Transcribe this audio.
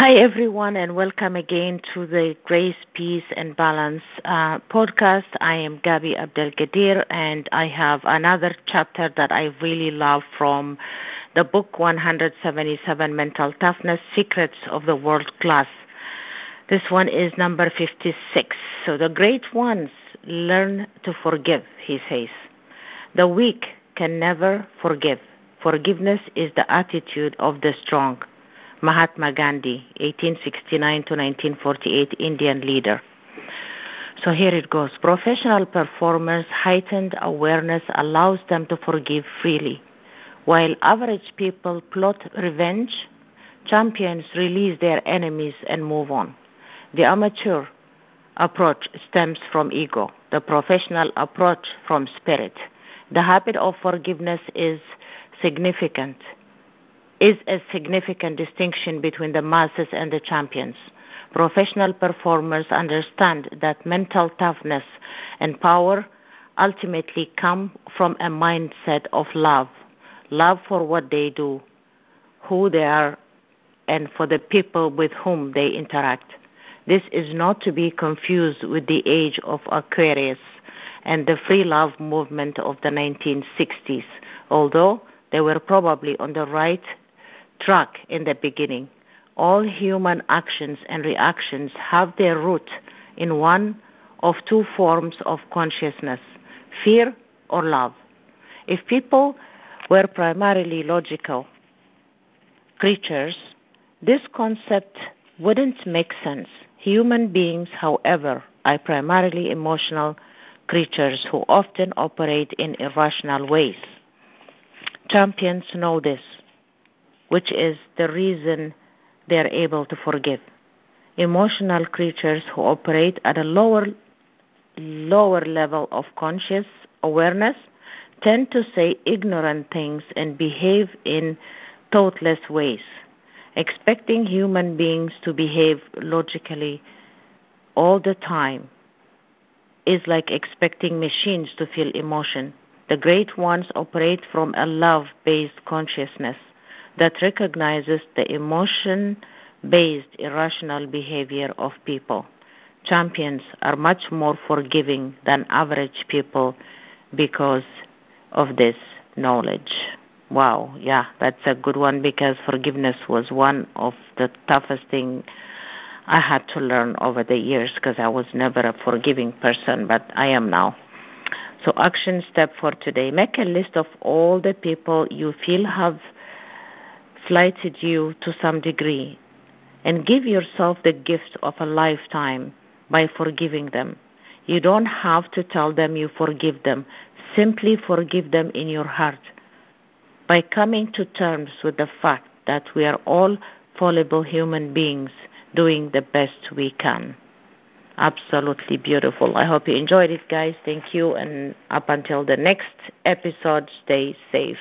Hi, everyone, and welcome again to the Grace, Peace, and Balance uh, podcast. I am Gabi Abdelgadir, and I have another chapter that I really love from the book 177 Mental Toughness Secrets of the World Class. This one is number 56. So, the great ones learn to forgive, he says. The weak can never forgive. Forgiveness is the attitude of the strong. Mahatma Gandhi, 1869 to 1948, Indian leader. So here it goes. Professional performers' heightened awareness allows them to forgive freely. While average people plot revenge, champions release their enemies and move on. The amateur approach stems from ego, the professional approach from spirit. The habit of forgiveness is significant is a significant distinction between the masses and the champions. Professional performers understand that mental toughness and power ultimately come from a mindset of love love for what they do, who they are, and for the people with whom they interact. This is not to be confused with the age of Aquarius and the free love movement of the 1960s, although they were probably on the right track in the beginning. All human actions and reactions have their root in one of two forms of consciousness fear or love. If people were primarily logical creatures, this concept wouldn't make sense. Human beings, however, are primarily emotional creatures who often operate in irrational ways. Champions know this which is the reason they are able to forgive. Emotional creatures who operate at a lower lower level of conscious awareness tend to say ignorant things and behave in thoughtless ways. Expecting human beings to behave logically all the time is like expecting machines to feel emotion. The great ones operate from a love based consciousness that recognizes the emotion based irrational behavior of people. Champions are much more forgiving than average people because of this knowledge. Wow, yeah, that's a good one because forgiveness was one of the toughest thing I had to learn over the years because I was never a forgiving person, but I am now. So action step for today, make a list of all the people you feel have slighted you to some degree and give yourself the gift of a lifetime by forgiving them. You don't have to tell them you forgive them. Simply forgive them in your heart by coming to terms with the fact that we are all fallible human beings doing the best we can. Absolutely beautiful. I hope you enjoyed it, guys. Thank you. And up until the next episode, stay safe.